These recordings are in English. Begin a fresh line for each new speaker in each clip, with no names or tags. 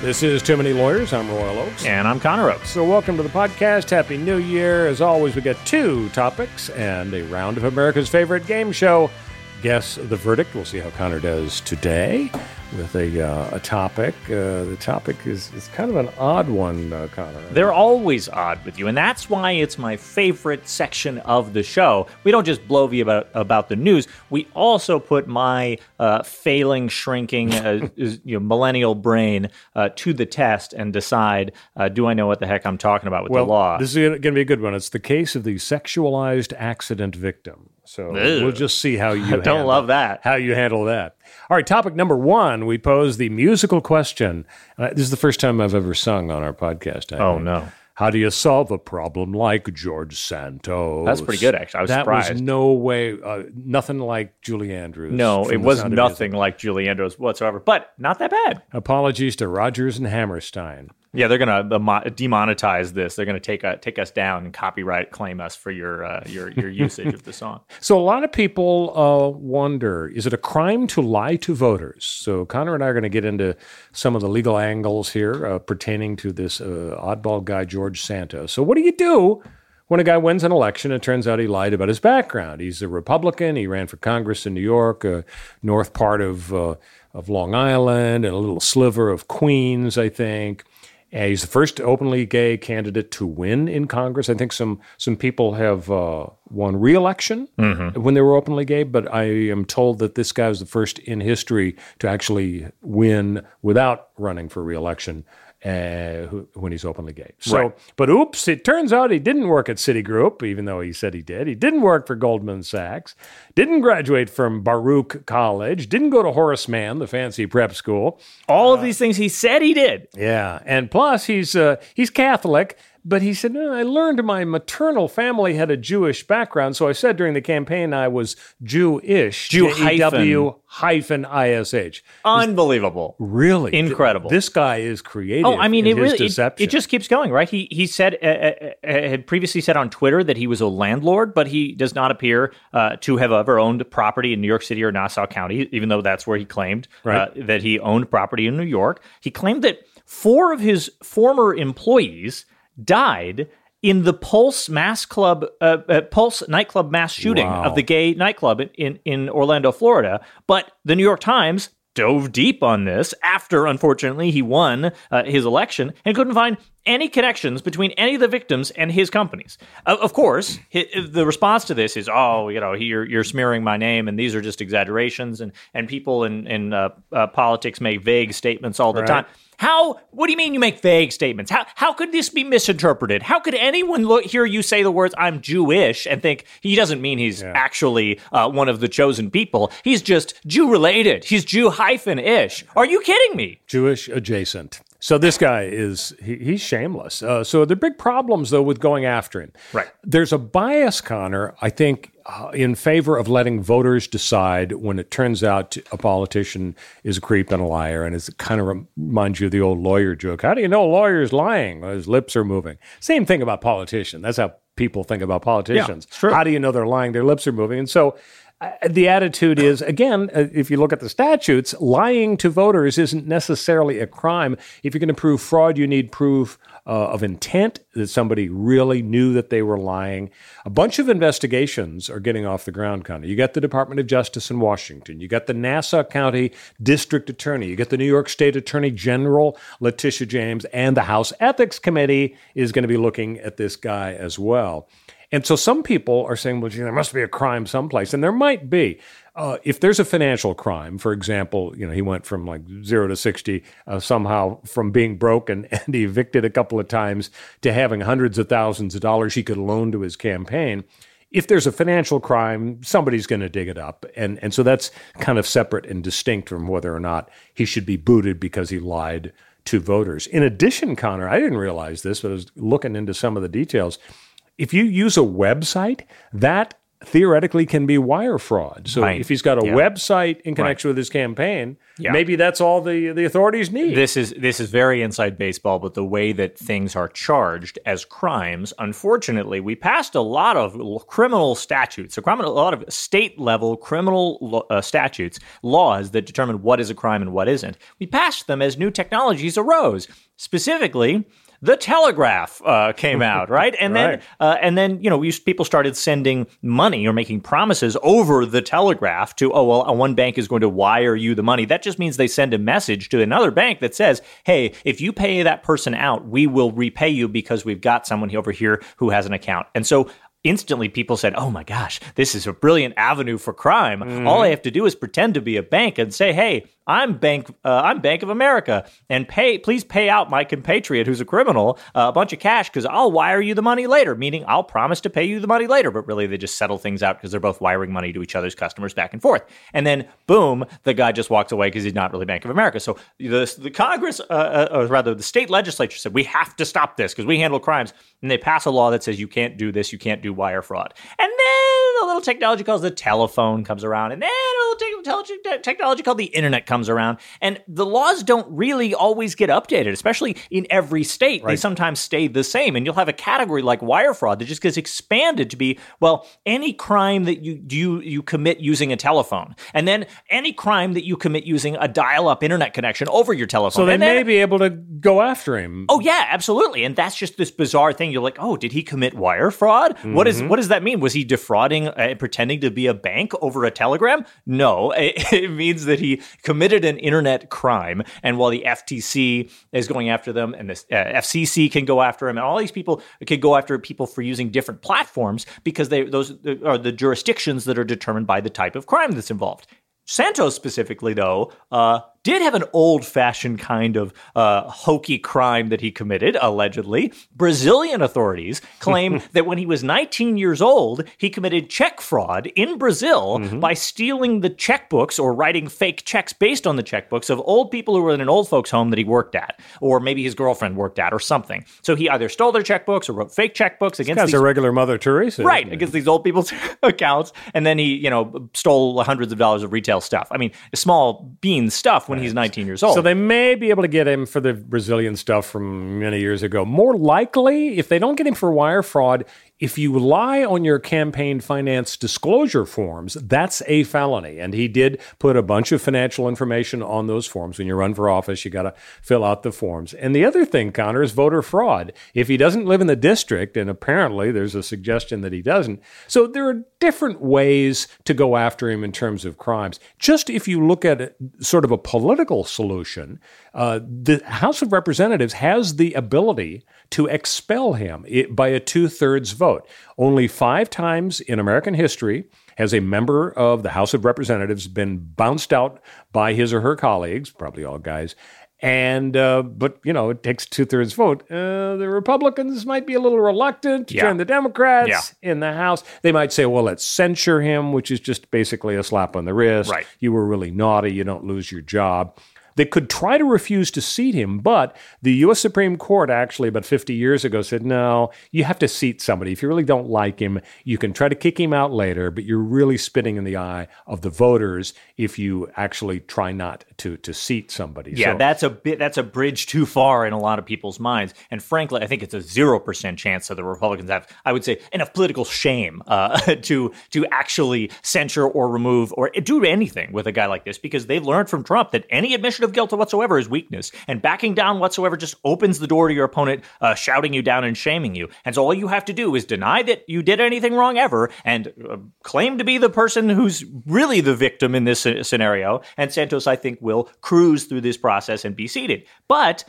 This is Too Many Lawyers. I'm Royal Oakes.
And I'm Connor Oakes.
So, welcome to the podcast. Happy New Year. As always, we got two topics and a round of America's favorite game show. Guess the verdict. We'll see how Connor does today with a, uh, a topic. Uh, the topic is, is kind of an odd one, uh, Connor.
They're always odd with you, and that's why it's my favorite section of the show. We don't just blow you about, about the news, we also put my uh, failing, shrinking, uh, you know, millennial brain uh, to the test and decide do I know what the heck I'm talking about with
well,
the law?
This is going to be a good one. It's the case of the sexualized accident victim. So
Ew.
we'll just see how you
I don't love that.
How you handle that. All right, topic number one. We pose the musical question. Uh, this is the first time I've ever sung on our podcast. I
oh
think.
no!
How do you solve a problem like George Santos?
That's pretty good, actually. I was
that
surprised.
was no way, uh, nothing like Julie Andrews.
No, it was nothing like Julie Andrews whatsoever, but not that bad.
Apologies to Rodgers and Hammerstein.
Yeah, they're gonna demonetize this. They're gonna take uh, take us down and copyright claim us for your uh, your your usage of the song.
So a lot of people uh, wonder: Is it a crime to lie to voters? So Connor and I are going to get into some of the legal angles here uh, pertaining to this uh, oddball guy George Santos. So what do you do when a guy wins an election? It turns out he lied about his background. He's a Republican. He ran for Congress in New York, uh, north part of uh, of Long Island, and a little sliver of Queens, I think. And he's the first openly gay candidate to win in Congress. I think some some people have uh, won re-election when they were openly gay, but I am told that this guy was the first in history to actually win without running for re-election uh, who- when he's openly gay. So,
Right.
but oops, it turns out he didn't work at Citigroup, even though he said he did. He didn't work for Goldman Sachs, didn't graduate from Baruch College, didn't go to Horace Mann, the fancy prep school.
All of these things he said he did.
Yeah, and plus he's uh, he's Catholic, but he said "No, I learned my maternal family had a Jewish background, so I said during the campaign I was Jewish,
Jew
J-E-W hyphen I-S-H.
Unbelievable.
Really
Incredible.
This guy is creative.
Oh, I mean, it really it,
deception.
it just keeps going, right? He he said uh, uh, uh, had previously said on Twitter that he was a landlord, but he does not appear uh, to have ever owned property in New York City or Nassau County, even though that's where he claimed uh,
Right.
that he owned property in New York. He claimed that four of his former employees died in the Pulse Mass Club, uh, uh, Pulse nightclub mass shooting
Wow.
of the gay nightclub in, in, in Orlando, Florida. But the New York Times dove deep on this after, unfortunately, he won uh, his election and couldn't find any connections between any of the victims and his companies. Of of course, the response to this is, "Oh, you know, you're, you're smearing my name, and these are just exaggerations." And and people in in uh, uh, politics make vague statements all the
Right.
time. How? What do you mean you make vague statements? How how could this be misinterpreted? How could anyone look hear you say the words "I'm Jewish" and think he doesn't mean he's actually uh, one of the chosen people? He's just Jew related. He's Jew hyphen ish. Are you kidding me?
Jewish adjacent. So this guy is he, he's shameless. Uh, so there are big problems though with going after him.
Right.
There's a bias, Connor. I think uh, in favor of letting voters decide when it turns out a politician is a creep and a liar. And it kind of reminds you of the old lawyer joke. How do you know a lawyer's lying? Well, his lips are moving. Same thing about politicians. That's how people think about politicians.
Yeah,
How do you know they're lying? Their lips are moving. And so the attitude is again, uh, if you look at the statutes, lying to voters isn't necessarily a crime. If you're going to prove fraud, you need proof uh, of intent that somebody really knew that they were lying. A bunch of investigations are getting off the ground, Connor. You got the Department of Justice in Washington. You got the Nassau County District Attorney. You got the New York State Attorney General, Letitia James, and the House Ethics Committee is going to be looking at this guy as well. And so some people are saying, well, gee, there must be a crime someplace. And there might be. Uh, if there's a financial crime, for example, you know, he went from like zero to 60 uh, somehow from being broken and, and evicted a couple of times to having hundreds of thousands of dollars he could loan to his campaign. If there's a financial crime, somebody's going to dig it up. And, and so that's kind of separate and distinct from whether or not he should be booted because he lied to voters. In addition, Connor, I didn't realize this, but I was looking into some of the details if you use a website, that theoretically can be wire fraud. So
Right.
if he's got a
Yeah.
website in connection with his campaign,
Yeah.
maybe that's all the, the authorities need.
This is this is very inside baseball, but the way that things are charged as crimes, unfortunately, we passed a lot of criminal statutes, a, criminal, a lot of state level criminal uh, statutes, laws that determine what is a crime and what isn't. We passed them as new technologies arose, specifically. The telegraph uh, came out, right, and then uh, and then you know we, people started sending money or making promises over the telegraph to oh well uh, one bank is going to wire you the money. That just means they send a message to another bank that says hey if you pay that person out we will repay you because we've got someone over here who has an account. And so instantly people said oh my gosh this is a brilliant avenue for crime. All i have to do is pretend to be a bank and say hey i'm bank uh, i'm bank of america and pay please pay out my compatriot who's a criminal uh, a bunch of cash because i'll wire you the money later meaning i'll promise to pay you the money later. But really they just settle things out because they're both wiring money to each other's customers back and forth. And then boom the guy just walks away because he's not really bank of america. So the, the congress uh, uh, or rather the state legislature said we have to stop this because we handle crimes and they pass a law that says you can't do this you can't do wire fraud. And then little technology called the telephone comes around and then a little technology, technology called the internet comes around and the laws don't really always get updated especially in every state they sometimes stay the same and you'll have a category like wire fraud that just gets expanded to be well any crime that you you you commit using a telephone and then any crime that you commit using a dial-up internet connection over your telephone
so they
and then-
may be able to go after him.
Oh yeah, absolutely. And that's just this bizarre thing. You're like, oh, did he commit wire fraud? What is mm-hmm. what does that mean? Was he defrauding, uh, pretending to be a bank over a telegram? No, it, it means that he committed an internet crime. And while the FTC is going after them, and the uh, FCC can go after him, and all these people can go after people for using different platforms because they those are the jurisdictions that are determined by the type of crime that's involved. Santos specifically, though, uh, did have an old fashioned kind of uh, hokey crime that he committed, allegedly. Brazilian authorities claim that when he was 19 years old, he committed check fraud in Brazil by stealing the checkbooks or writing fake checks based on the checkbooks of old people who were in an old folks' home that he worked at, or maybe his girlfriend worked at, or something. So he either stole their checkbooks or wrote fake checkbooks against
Guy's
these
a regular Mother Teresa.
right against these old people's accounts and then he you know stole hundreds of dollars of retail stuff i mean small bean stuff when he's 19 years old
So they may be able to get him for the Brazilian stuff from many years ago. More likely, if they don't get him for wire fraud, if you lie on your campaign finance disclosure forms, that's a felony. And he did put a bunch of financial information on those forms. When you run for office, you got to fill out the forms. And the other thing, Connor, is voter fraud. If he doesn't live in the district, and apparently there's a suggestion that he doesn't, so there are different ways to go after him in terms of crimes. Just if you look at sort of a political solution, uh, the House of Representatives has the ability to expel him by a two thirds vote. Only five times in American history has a member of the House of Representatives been bounced out by his or her colleagues, probably all guys. And uh, but you know it takes two thirds vote. Uh, the Republicans might be a little reluctant to
Yeah.
join the Democrats
Yeah.
in the House. They might say, "Well, let's censure him," which is just basically a slap on the wrist.
Right.
You were really naughty. You don't lose your job. That could try to refuse to seat him. But the U.S. Supreme Court actually about 50 years ago said, no, you have to seat somebody. If you really don't like him, you can try to kick him out later, but you're really spitting in the eye of the voters if you actually try not to to seat somebody.
Yeah,
So-
that's a bit that's a bridge too far in a lot of people's minds. And frankly, I think it's a zero percent chance that the Republicans have, I would say, enough political shame uh, to to actually censure or remove or do anything with a guy like this because they've learned from Trump that any admission of guilt whatsoever is weakness, and backing down whatsoever just opens the door to your opponent uh, shouting you down and shaming you. And so all you have to do is deny that you did anything wrong ever and uh, claim to be the person who's really the victim in this uh, scenario. And Santos, I think, will cruise through this process and be seated. But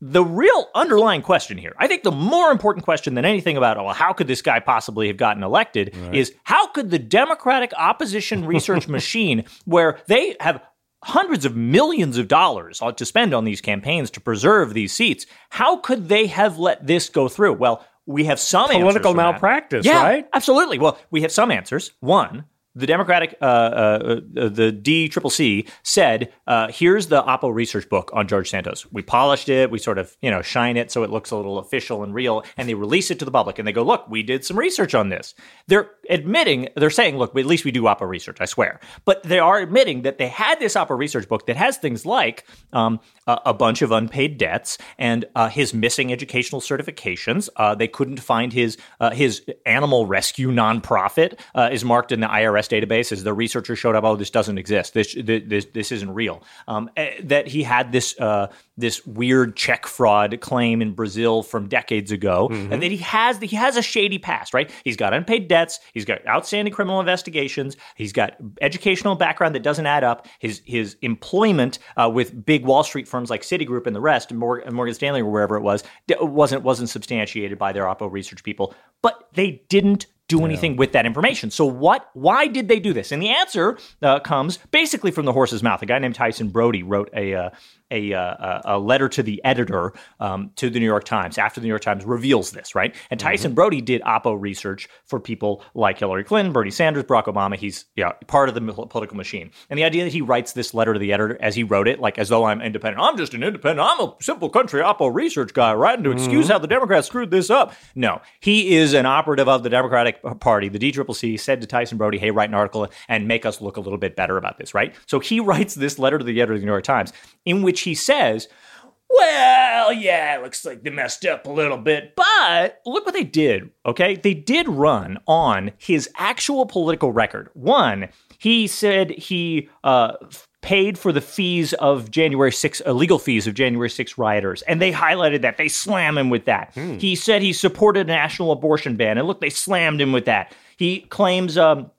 the real underlying question here, I think the more important question than anything about, well, how could this guy possibly have gotten elected, is how could the Democratic opposition research machine, where they have hundreds of millions of dollars ought to spend on these campaigns to preserve these seats, how could they have let this go through? Well, we have some answers
Political malpractice,
yeah,
right?
Absolutely. Well, we have some answers. One, the Democratic, uh, uh, uh, the DCCC said, uh, "Here's the Oppo research book on George Santos. We polished it. We sort of, you know, shine it so it looks a little official and real, and they release it to the public. And they go, look, we did some research on this. They're admitting, they're saying, look, at least we do Oppo research. I swear. But they are admitting that they had this Oppo research book that has things like um, a, a bunch of unpaid debts and uh, his missing educational certifications. Uh, they couldn't find his his animal rescue nonprofit is marked in the IRS database as the researcher showed up. Oh, this doesn't exist. This this this isn't real. Um, eh, that he had this uh, this weird check fraud claim in Brazil from decades ago, and that he has he has a shady past. Right? He's got unpaid debts. He's got outstanding criminal investigations. He's got educational background that doesn't add up. His his employment uh, with big Wall Street firms like Citigroup and the rest, and Morgan Stanley or wherever it was, wasn't wasn't substantiated by their Oppo research people. But they didn't do anything with that information. So what? Why did they do this? And the answer uh, comes basically from the horse's mouth. A guy named Tyson Brody wrote a uh, a, uh, a letter to the editor um, to the New York Times after the New York Times reveals this, right? And Tyson Brody did Oppo research for people like Hillary Clinton, Bernie Sanders, Barack Obama. He's yeah part of the political machine. And the idea that he writes this letter to the editor as he wrote it, like as though I'm independent. I'm just an independent. I'm a simple country Oppo research guy writing to excuse how the Democrats screwed this up. No, he is an operative of the Democratic Party. The DCCC said to Tyson Brody, "Hey, write an article and make us look a little bit better about this." Right? So he writes this letter to the editor of the New York Times in which he says. Well, yeah, it looks like they messed up a little bit, but look what they did, okay? They did run on his actual political record. One, he said he uh, paid for the fees of January 6, illegal fees of January 6 rioters, and they highlighted that. They slam him with that. He said he supported a national abortion ban, and look, they slammed him with that. He claims um,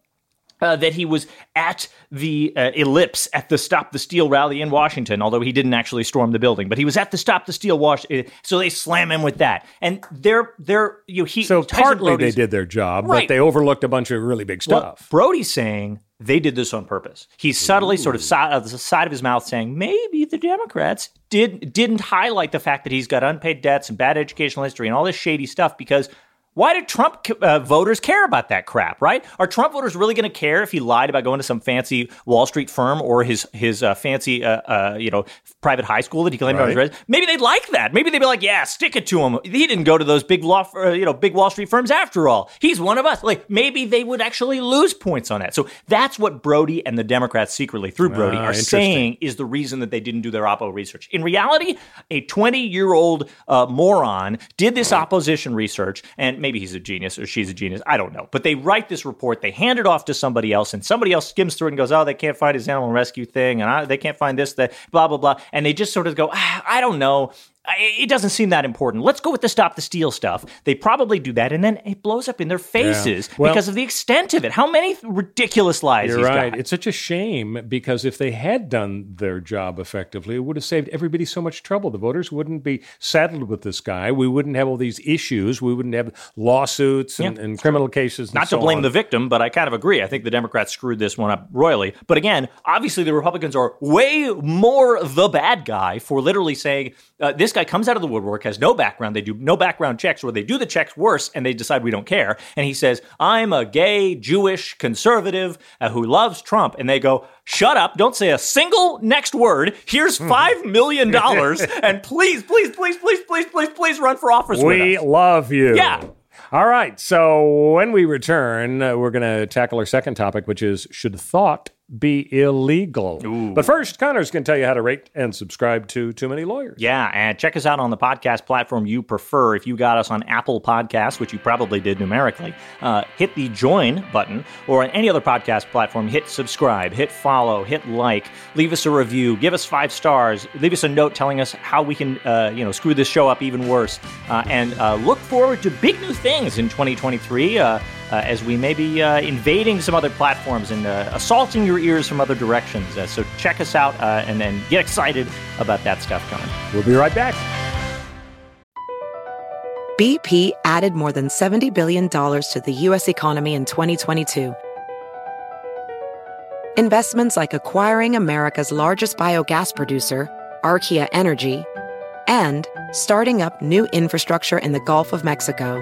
uh, that he was at the uh, ellipse at the Stop the Steal rally in Washington, although he didn't actually storm the building. But he was at the Stop the Steal wash, uh, so they slam him with that. And they're they're you know, he
So
Tyson
partly they did their job,
Right.
but they overlooked a bunch of really big
Well,
stuff.
Brody's saying they did this on purpose. He's subtly, sort of side of the side of his mouth, saying maybe the Democrats did didn't highlight the fact that he's got unpaid debts and bad educational history and all this shady stuff because. Why did Trump uh, voters care about that crap, right? Are Trump voters really going to care if he lied about going to some fancy Wall Street firm or his his uh, fancy uh, uh, you know private high school that he claimed on his
Right.
resume? Maybe they'd like that. Maybe they'd be like, "Yeah, stick it to him. He didn't go to those big law, uh, you know, big Wall Street firms after all. He's one of us." Like maybe they would actually lose points on that. So that's what Brody and the Democrats secretly through Brody
Ah,
are saying is the reason that they didn't do their Oppo research. In reality, a 20 year old uh, moron did this opposition research, and maybe he's a genius or she's a genius. I don't know. But they write this report, they hand it off to somebody else, and somebody else skims through it and goes, "Oh, they can't find his animal rescue thing, and I, they can't find this, that, blah blah blah," and they just sort of go, ah, "I don't know." It doesn't seem that important. Let's go with the stop the steal stuff. They probably do that, and then it blows up in their faces
Well-
because of the extent of it. How many ridiculous lies
You're right.
got.
It's such a shame because if they had done their job effectively, it would have saved everybody so much trouble. The voters wouldn't be saddled with this guy. We wouldn't have all these issues. We wouldn't have lawsuits and,
Yeah.
and criminal cases. And
Not
so
to blame
on.
the victim, but I kind of agree. I think the Democrats screwed this one up royally. But again, obviously the Republicans are way more the bad guy for literally saying uh, this guy comes out of the woodwork, has no background. They do no background checks, or they do the checks worse, and they decide we don't care. And he says, "I'm a gay Jewish conservative uh, who loves Trump," and they go, "Shut up! Don't say a single next word. Here's five million dollars, and please, please, please, please, please, please, please run for office with
We
us."
love you.
Yeah.
All right. So when we return, uh, we're going to tackle our second topic, which is should thought be illegal? But first, Connor's going to tell you how to rate and subscribe to Too Many Lawyers.
Yeah, and check us out on the podcast platform you prefer. If you got us on Apple Podcasts, which you probably did numerically, uh, hit the join button, or on any other podcast platform, hit subscribe, hit follow, hit like, leave us a review, give us five stars, leave us a note telling us how we can, uh, you know, screw this show up even worse, uh, and uh, look forward to big new things in 2023. Uh, as we may be uh, invading some other platforms and uh, assaulting your ears from other directions. Uh, so check us out uh, and then get excited about that stuff coming.
We'll be right back.
BP added more than $70 billion to the U.S. economy in 2022. Investments like acquiring America's largest biogas producer, Archaea Energy, and starting up new infrastructure in the Gulf of Mexico.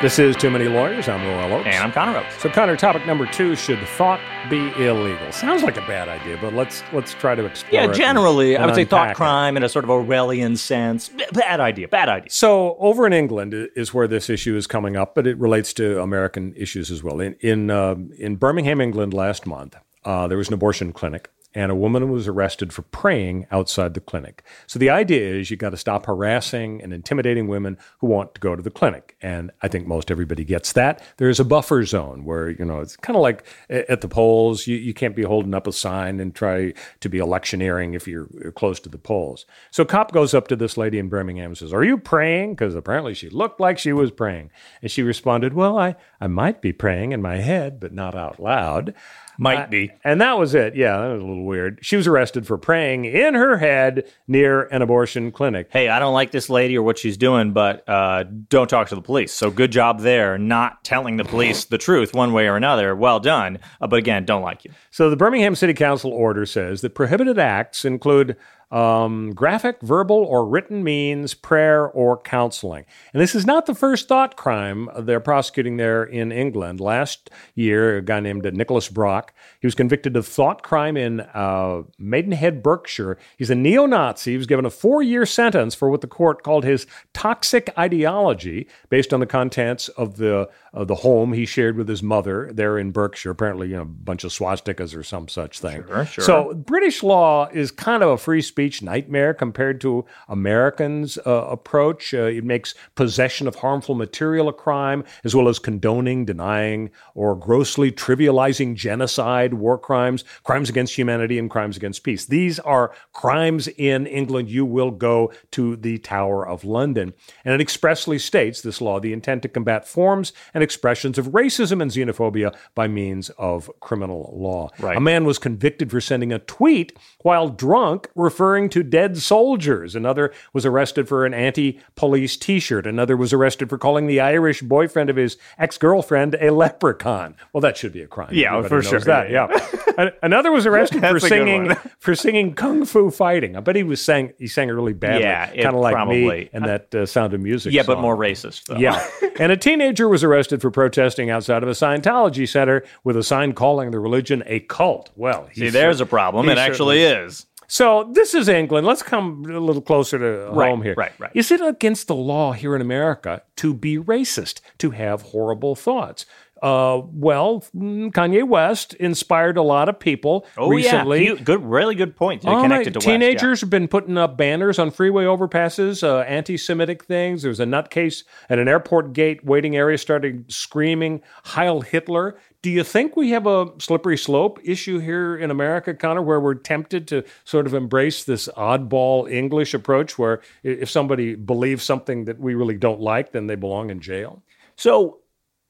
This is Too Many Lawyers. I'm Royal Oakes.
And I'm Connor Oakes.
So, Connor, topic number two: Should thought be illegal? Sounds like a bad idea, but let's let's try to explore.
Yeah,
it and-
generally, I would say thought
unpack it.
crime in a sort of Orwellian sense. Bad idea, bad idea.
So, over in England is where this issue is coming up, but it relates to American issues as well. In in um in Birmingham, England, last month, uh, there was an abortion clinic. And a woman was arrested for praying outside the clinic. So the idea is you got to stop harassing and intimidating women who want to go to the clinic. And I think most everybody gets that. There's a buffer zone where, you know, it's kind of like at the polls, you, you can't be holding up a sign and try to be electioneering if you're you're close to the polls. So cop goes up to this lady in Birmingham and says, Are you praying? Because apparently she looked like she was praying. And she responded, Well, I, I might be praying in my head, but not out loud.
Might be.
And that was it. Yeah, that was a little weird. She was arrested for praying in her head near an abortion clinic.
Hey, I don't like this lady or what she's doing, but uh, don't talk to the police. So good job there, not telling the police the truth one way or another. Well done. Uh, but again, don't like you.
So the Birmingham City Council order says that prohibited acts include um, graphic, verbal, or written means, prayer, or counseling. And this is not the first thought crime they're prosecuting there in England. Last year, a guy named Nicholas Brock, he was convicted of thought crime in uh, Maidenhead, Berkshire. He's a neo-Nazi. He was given a four-year sentence for what the court called his toxic ideology, based on the contents of the of the home he shared with his mother there in Berkshire. Apparently, you know, a bunch of swastikas or some such thing.
Sure, sure.
So British law is kind of a free speech nightmare compared to Americans' uh, approach. Uh, it makes possession of harmful material a crime, as well as condoning, denying, or grossly trivializing genocide, war crimes, crimes against humanity, and crimes against peace. These are crimes in England. You will go to the Tower of London. And it expressly states, this law, the intent to combat forms and expressions of racism and xenophobia by means of criminal law.
Right.
A man was convicted for sending a tweet while drunk referring to dead soldiers. Another was arrested for an anti police t shirt. Another was arrested for calling the Irish boyfriend of his ex girlfriend a leprechaun. Well, that should be a crime.
Yeah,
Everybody
for sure.
That, yeah. An- Another was arrested for
That's a good
singing for singing kung fu fighting. I bet he was sang he sang it really badly,
Yeah,
kind of like me and that uh, Sound of Music.
Yeah, but more racist, though.
Yeah. and a teenager was arrested for protesting outside of a Scientology center with a sign calling the religion a cult. Well,
See, there's a problem. It actually is.
So this is England. Let's come a little closer to
Right,
home here.
right, right.
Is it against the law here in America to be racist, to have horrible thoughts? Uh, well, mm, Kanye West inspired a lot of people
Oh
recently.
yeah, He- good, really good point.
All
connected
right,
to West, yeah.
teenagers have been putting up banners on freeway overpasses, uh, anti-Semitic things. There's a nutcase at an airport gate waiting area started screaming "Heil Hitler." Do you think we have a slippery slope issue here in America, Connor, where we're tempted to sort of embrace this oddball English approach, where if somebody believes something that we really don't like, then they belong in jail?
So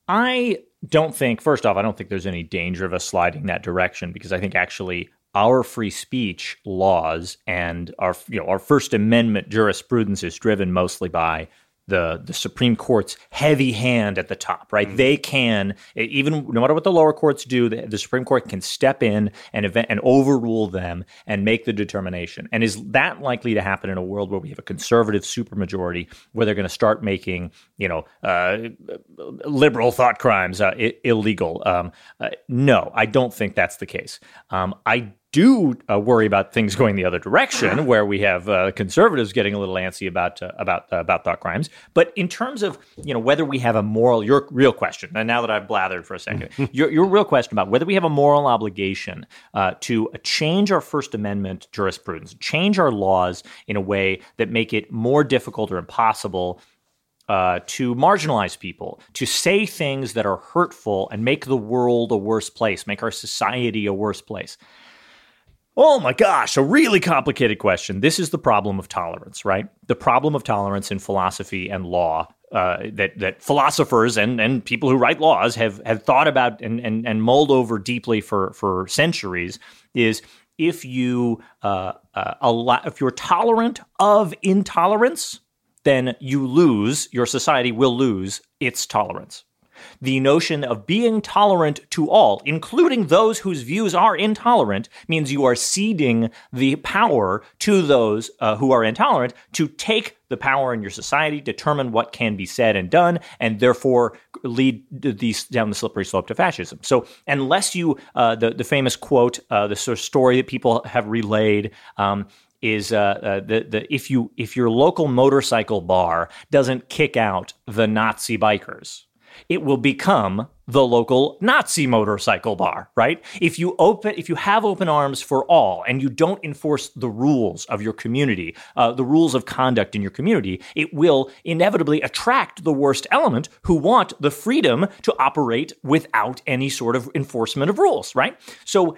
I don't think, first off, I don't think there's any danger of us sliding that direction because I think actually our free speech laws and our you know our First Amendment jurisprudence is driven mostly by the the Supreme Court's heavy hand at the top, right? Mm-hmm. They can even no matter what the lower courts do, the, the Supreme Court can step in and event, and overrule them and make the determination. And is that likely to happen in a world where we have a conservative supermajority, where they're going to start making you know uh, liberal thought crimes uh, I- illegal? Um, uh, no, I don't think that's the case. Um, I do uh, worry about things going the other direction, where we have uh, conservatives getting a little antsy about uh, about uh, about thought crimes. But in terms of you know whether we have a moral, your real question, and now that I've blathered for a second, your, your real question about whether we have a moral obligation uh, to change our First Amendment jurisprudence, change our laws in a way that make it more difficult or impossible uh, to marginalize people, to say things that are hurtful and make the world a worse place, make our society a worse place. Oh my gosh, a really complicated question. This is the problem of tolerance, right? The problem of tolerance in philosophy and law uh, that that philosophers and, and people who write laws have have thought about and, and, and mulled over deeply for for centuries is if you uh, uh, allow, if you're tolerant of intolerance, then you lose your society will lose its tolerance the notion of being tolerant to all, including those whose views are intolerant, means you are ceding the power to those uh, who are intolerant to take the power in your society, determine what can be said and done, and therefore lead these down the slippery slope to fascism. So, unless you, uh, the the famous quote, uh, the sort of story that people have relayed. Um, is uh, uh, the the if you if your local motorcycle bar doesn't kick out the Nazi bikers, it will become the local Nazi motorcycle bar, right? If you open, if you have open arms for all, and you don't enforce the rules of your community, uh, the rules of conduct in your community, it will inevitably attract the worst element who want the freedom to operate without any sort of enforcement of rules, right? So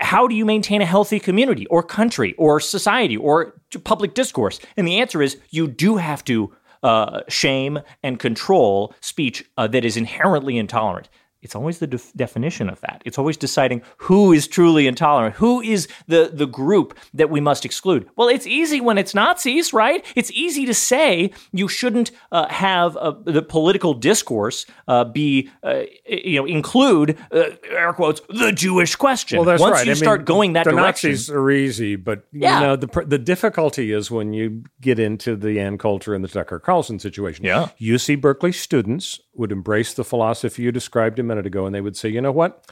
how do you maintain a healthy community or country or society or public discourse? And the answer is you do have to uh, shame and control speech uh, that is inherently intolerant. It's always the def- definition of that. It's always deciding who is truly intolerant, who is the, the group that we must exclude. Well, it's easy when it's Nazis, right? It's easy to say you shouldn't uh, have uh, the political discourse uh, be, uh, you know, include, uh, air quotes, the Jewish question.
Well, that's
Once
right.
you
I
start
mean,
going that
the
direction.
Nazis are easy, but
Yeah.
you know the the difficulty is when you get into the Ann Coulter and the Tucker Carlson situation.
Yeah.
UC Berkeley students would embrace the philosophy you described a minute ago, and they would say, you know what?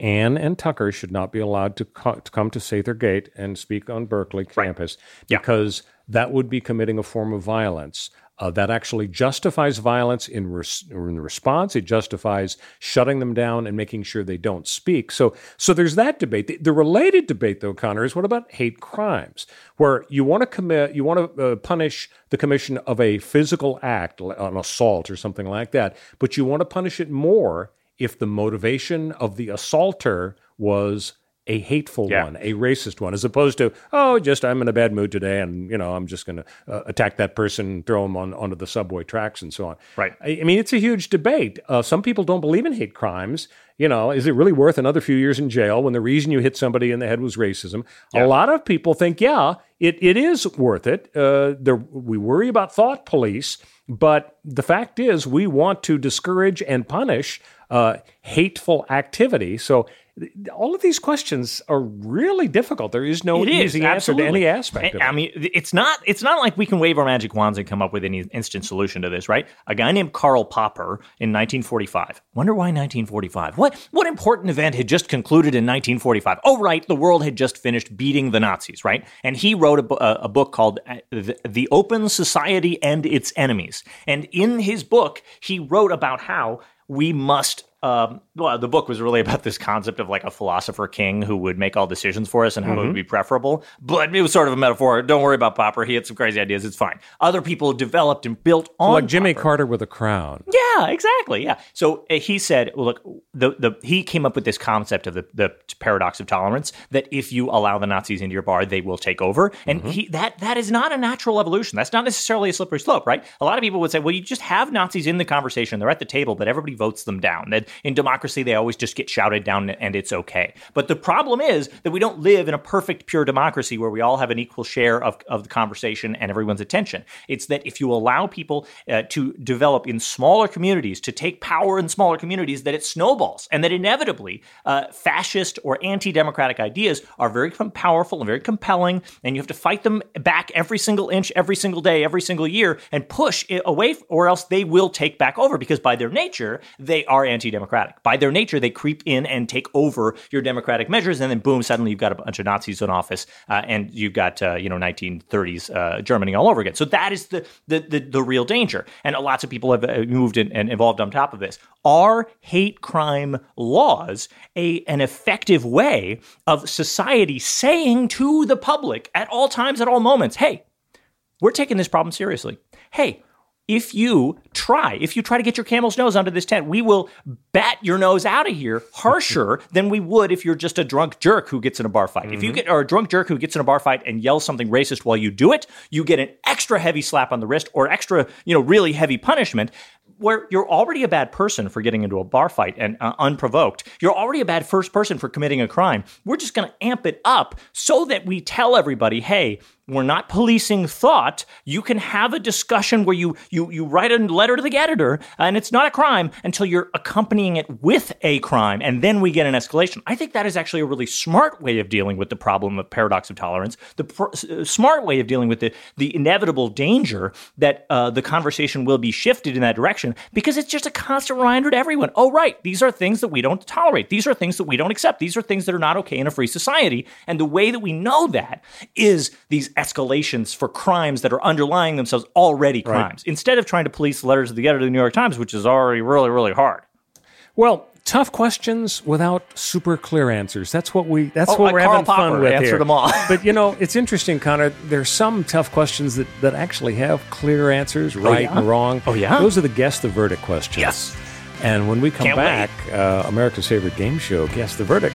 Ann and Tucker should not be allowed to, co- to come to Sather Gate and speak on Berkeley campus
Yeah.
because that would be committing a form of violence. Uh, that actually justifies violence in, res- in response. It justifies shutting them down and making sure they don't speak. So, so there's that debate. The, the related debate, though, Connor, is what about hate crimes, where you want to commit, you want to uh, punish the commission of a physical act, an assault or something like that, but you want to punish it more if the motivation of the assaulter was a hateful
Yeah.
one, a racist one, as opposed to oh, just I'm in a bad mood today, and you know I'm just going to uh, attack that person, throw him on onto the subway tracks, and so on.
Right.
I, I mean, it's a huge debate. Uh, some people don't believe in hate crimes. You know, is it really worth another few years in jail when the reason you hit somebody in the head was racism? A lot of people think, yeah, it, it is worth it. Uh, there, we worry about thought police, but the fact is, we want to discourage and punish uh, hateful activity. So all of these questions are really difficult. There is no
It is,
easy answer to any aspect of
I mean, it's not it's not like we can wave our magic wands and come up with any instant solution to this, right? A guy named Karl Popper in 1945. Wonder why 1945? What what important event had just concluded in 1945? Oh, right, the world had just finished beating the Nazis, right? And he wrote a, a, a book called uh, the, the Open Society and Its Enemies. And in his book, he wrote about how we must um, well, the book was really about this concept of like a philosopher king who would make all decisions for us and how it would be preferable. But it was sort of a metaphor. Don't worry about Popper. He had some crazy ideas. It's fine. Other people developed and built on
like Jimmy
Popper.
Carter with a crown.
Yeah, exactly. Yeah. So uh, he said, well, look, the, the he came up with this concept of the, the paradox of tolerance that if you allow the Nazis into your bar, they will take over. And he that that is not a natural evolution. That's not necessarily a slippery slope, right? A lot of people would say, well, you just have Nazis in the conversation. They're at the table, but everybody votes them down. That in democracy, they always just get shouted down and it's okay. But the problem is that we don't live in a perfect, pure democracy where we all have an equal share of, of the conversation and everyone's attention. It's that if you allow people uh, to develop in smaller communities, to take power in smaller communities, that it snowballs and that inevitably uh, fascist or anti democratic ideas are very powerful and very compelling, and you have to fight them back every single inch, every single day, every single year, and push it away, or else they will take back over because by their nature, they are anti democratic. By their nature, they creep in and take over your democratic measures, and then boom, suddenly you've got a bunch of Nazis in office, uh, and you've got, uh, you know, 1930s uh, Germany all over again. So that is the, the, the, the real danger. And lots of people have uh, moved in, and evolved on top of this. Are hate crime laws a, an effective way of society saying to the public at all times, at all moments, hey, we're taking this problem seriously. Hey, if you try, if you try to get your camel's nose under this tent, we will bat your nose out of here harsher than we would if you're just a drunk jerk who gets in a bar fight. Mm-hmm. If you mm-hmm. get or a drunk jerk who gets in a bar fight and yells something racist while you do it, you get an extra heavy slap on the wrist or extra, you know, really heavy punishment where you're already a bad person for getting into a bar fight and uh, unprovoked. You're already a bad first person for committing a crime. We're just going to amp it up so that we tell everybody, hey, we're not policing thought. You can have a discussion where you you you write a letter to the editor, and it's not a crime until you're accompanying it with a crime, and then we get an escalation. I think that is actually a really smart way of dealing with the problem of paradox of tolerance. The pr- uh, smart way of dealing with the the inevitable danger that uh, the conversation will be shifted in that direction because it's just a constant reminder to everyone. Oh, right, these are things that we don't tolerate. These are things that we don't accept. These are things that are not okay in a free society. And the way that we know that is these escalations for crimes that are underlying themselves already crimes, right. instead of trying to police letters of the editor of the New York Times, which is already really, really hard.
Well, tough questions without super clear answers. That's what we. That's
oh,
what we're
Karl
having
Popper
fun with
answered
here.
them all.
but you know, it's interesting, Connor. There's some tough questions that that actually have clear answers, right oh,
yeah?
and wrong.
Oh yeah.
Those are the guess the verdict questions.
Yes.
And when we come
Can't
back, uh, America's favorite game show, guess the verdict.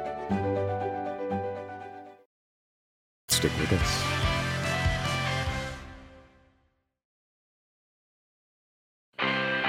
Stick with us.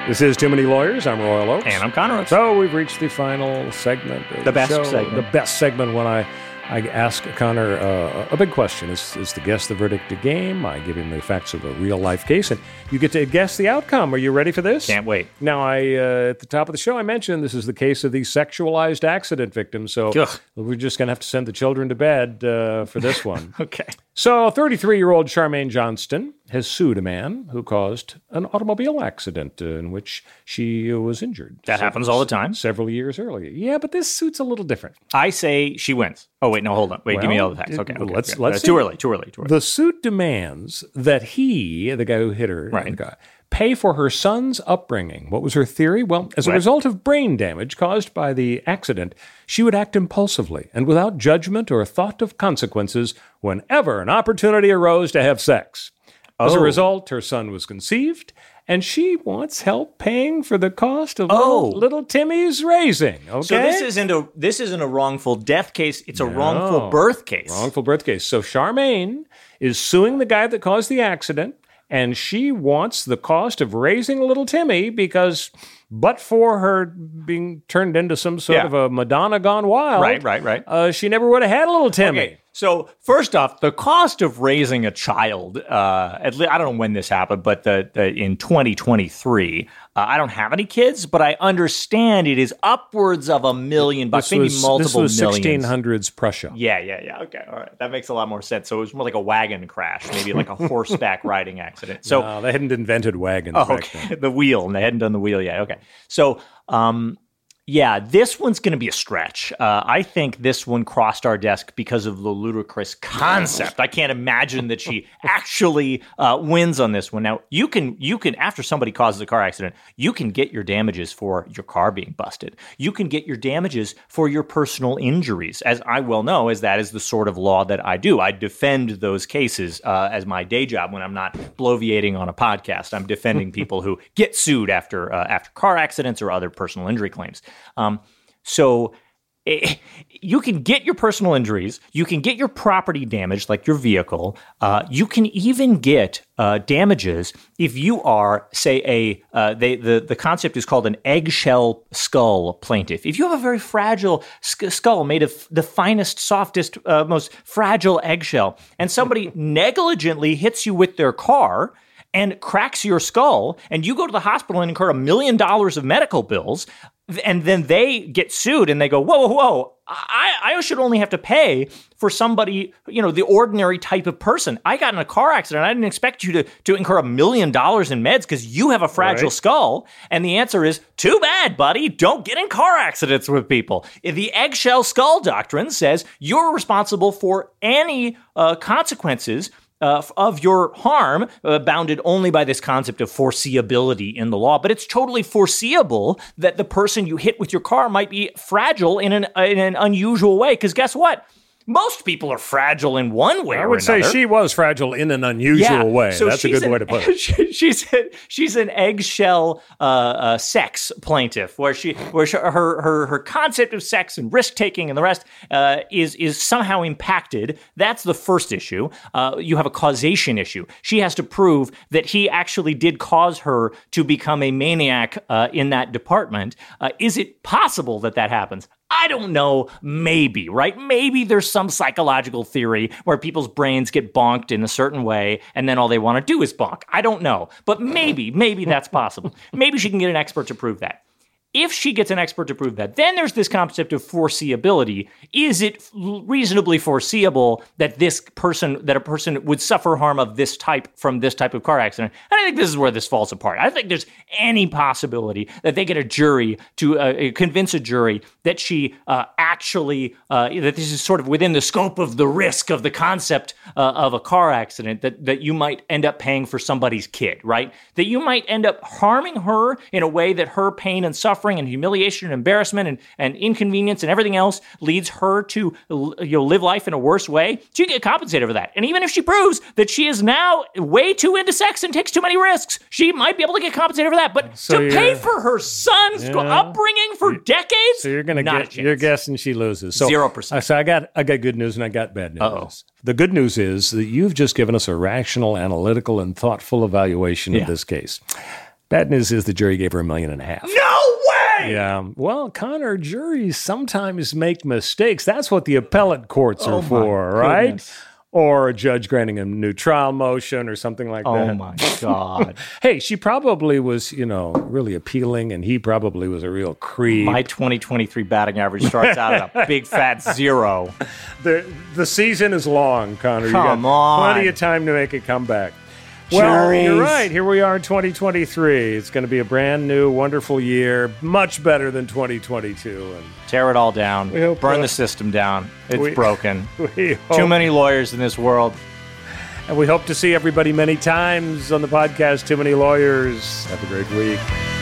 This is Too Many Lawyers. I'm Royal Oakes.
And I'm Connor.
So we've reached the final segment.
the best
show.
segment.
The best segment when I I ask Connor uh, a big question. Is, is the guess the verdict a game? I give him the facts of a real life case, and you get to guess the outcome. Are you ready for this?
Can't wait.
Now, I uh, at the top of the show, I mentioned this is the case of the sexualized accident victim. So
Ugh.
we're just going to have to send the children to bed uh, for this one.
okay.
So, 33 year old Charmaine Johnston has sued a man who caused an automobile accident in which she was injured.
That happens all the time.
Several years earlier. Yeah, but this suit's a little different.
I say she wins. Oh, wait, no, hold on. Wait,
well,
give me all the facts. Okay. okay
let's,
okay.
let's
uh, too early, too early, too early.
The suit demands that he, the guy who hit her,
right.
guy, pay for her son's upbringing. What was her theory? Well, as a result of brain damage caused by the accident, she would act impulsively and without judgment or thought of consequences whenever an opportunity arose to have sex. As a
Oh.
result, her son was conceived, and she wants help paying for the cost of
Oh.
little, little Timmy's raising. Okay,
So this isn't a this isn't a wrongful death case. It's a wrongful birth case.
Wrongful birth case. So Charmaine is suing the guy that caused the accident, and she wants the cost of raising little Timmy because, but for her being turned into some sort
Yeah.
of a Madonna gone wild,
Right, right, right.
uh, she never would have had a little Timmy.
Okay. So first off, the cost of raising a child, uh, at le- I don't know when this happened, but the, the in 2023, uh, I don't have any kids, but I understand it is upwards of a million bucks,
This
maybe
was,
multiple
this was
millions.
1600s Prussia.
Yeah, yeah, yeah. Okay, all right, that makes a lot more sense. So it was more like a wagon crash, maybe like a horseback riding accident. So
No, they hadn't invented wagons
Oh, okay. the wheel, and they hadn't done the wheel yet. Okay. So, um, Yeah, this one's going to be a stretch. Uh, I think this one crossed our desk because of the ludicrous concept. I can't imagine that she actually uh, wins on this one. Now, you can you can after somebody causes a car accident, you can get your damages for your car being busted. You can get your damages for your personal injuries, as I well know, as that is the sort of law that I do. I defend those cases uh, as my day job when I'm not bloviating on a podcast. I'm defending people who get sued after uh, after car accidents or other personal injury claims. Um, so it, you can get your personal injuries, you can get your property damaged, like your vehicle. Uh, you can even get uh, damages if you are, say, a uh, they, the the concept is called an eggshell skull plaintiff. If you have a very fragile skull made of the finest, softest, uh, most fragile eggshell, and somebody negligently hits you with their car and cracks your skull, and you go to the hospital and incur a million dollars of medical bills, and then they get sued and they go, whoa, whoa, whoa, I, I should only have to pay for somebody, you know, the ordinary type of person. I got in a car accident. I didn't expect you to, to incur a million dollars in meds because you have a fragile right. skull. And the answer is, too bad, buddy. Don't get in car accidents with people. The eggshell skull doctrine says you're responsible for any uh, consequences uh, of your harm, uh, bounded only by this concept of foreseeability in the law. But it's totally foreseeable that the person you hit with your car might be fragile in an, in an unusual way. Because guess what? Most people are fragile in one way.
I would
say
she was fragile in an unusual
yeah.
way.
So
That's a good
an,
way to put it.
She's a, she's an eggshell uh, uh, sex plaintiff, where she where she, her her her concept of sex and risk taking and the rest uh, is is somehow impacted. That's the first issue. Uh, you have a causation issue. She has to prove that he actually did cause her to become a maniac uh, in that department. Uh, is it possible that that happens? I don't know, maybe, right? Maybe there's some psychological theory where people's brains get bonked in a certain way and then all they want to do is bonk. I don't know. But maybe, maybe that's possible. maybe she can get an expert to prove that. If she gets an expert to prove that, then there's this concept of foreseeability. Is it reasonably foreseeable that this person, that a person would suffer harm of this type from this type of car accident? And I think this is where this falls apart. I think there's any possibility that they get a jury to uh, uh, convince a jury that she uh, actually, uh, that this is sort of within the scope of the risk of the concept uh, of a car accident, that, that you might end up paying for somebody's kid, right? That you might end up harming her in a way that her pain and suffering suffering and humiliation and embarrassment and, and inconvenience and everything else leads her to you know, live life in a worse way, she get compensated for that. And even if she proves that she is now way too into sex and takes too many risks, she might be able to get compensated for that. But so to pay for her son's yeah. upbringing for decades,
so you're gonna get you're guessing she loses. So
zero uh, percent.
So I got I got good news and I got bad news. Uh-oh. The good news is that you've just given us a rational, analytical, and thoughtful evaluation yeah. of this case. Bad news is the jury gave her a million and a half.
No way!
Yeah. Well, Connor, juries sometimes make mistakes. That's what the appellate courts oh are for, right? Goodness. Or a judge granting a new trial motion or something like
oh
that.
Oh my God.
hey, she probably was, you know, really appealing and he probably was a real creep.
My 2023 batting average starts out at a big fat zero.
The the season is long, Connor.
Come
you got
on.
plenty of time to make a comeback. Well, you're right. Here we are in 2023. It's going to be a brand new, wonderful year, much better than 2022. And
tear it all down, hope, burn uh, the system down. It's we, broken. We Too many lawyers in this world.
And we hope to see everybody many times on the podcast. Too many lawyers. Have a great week.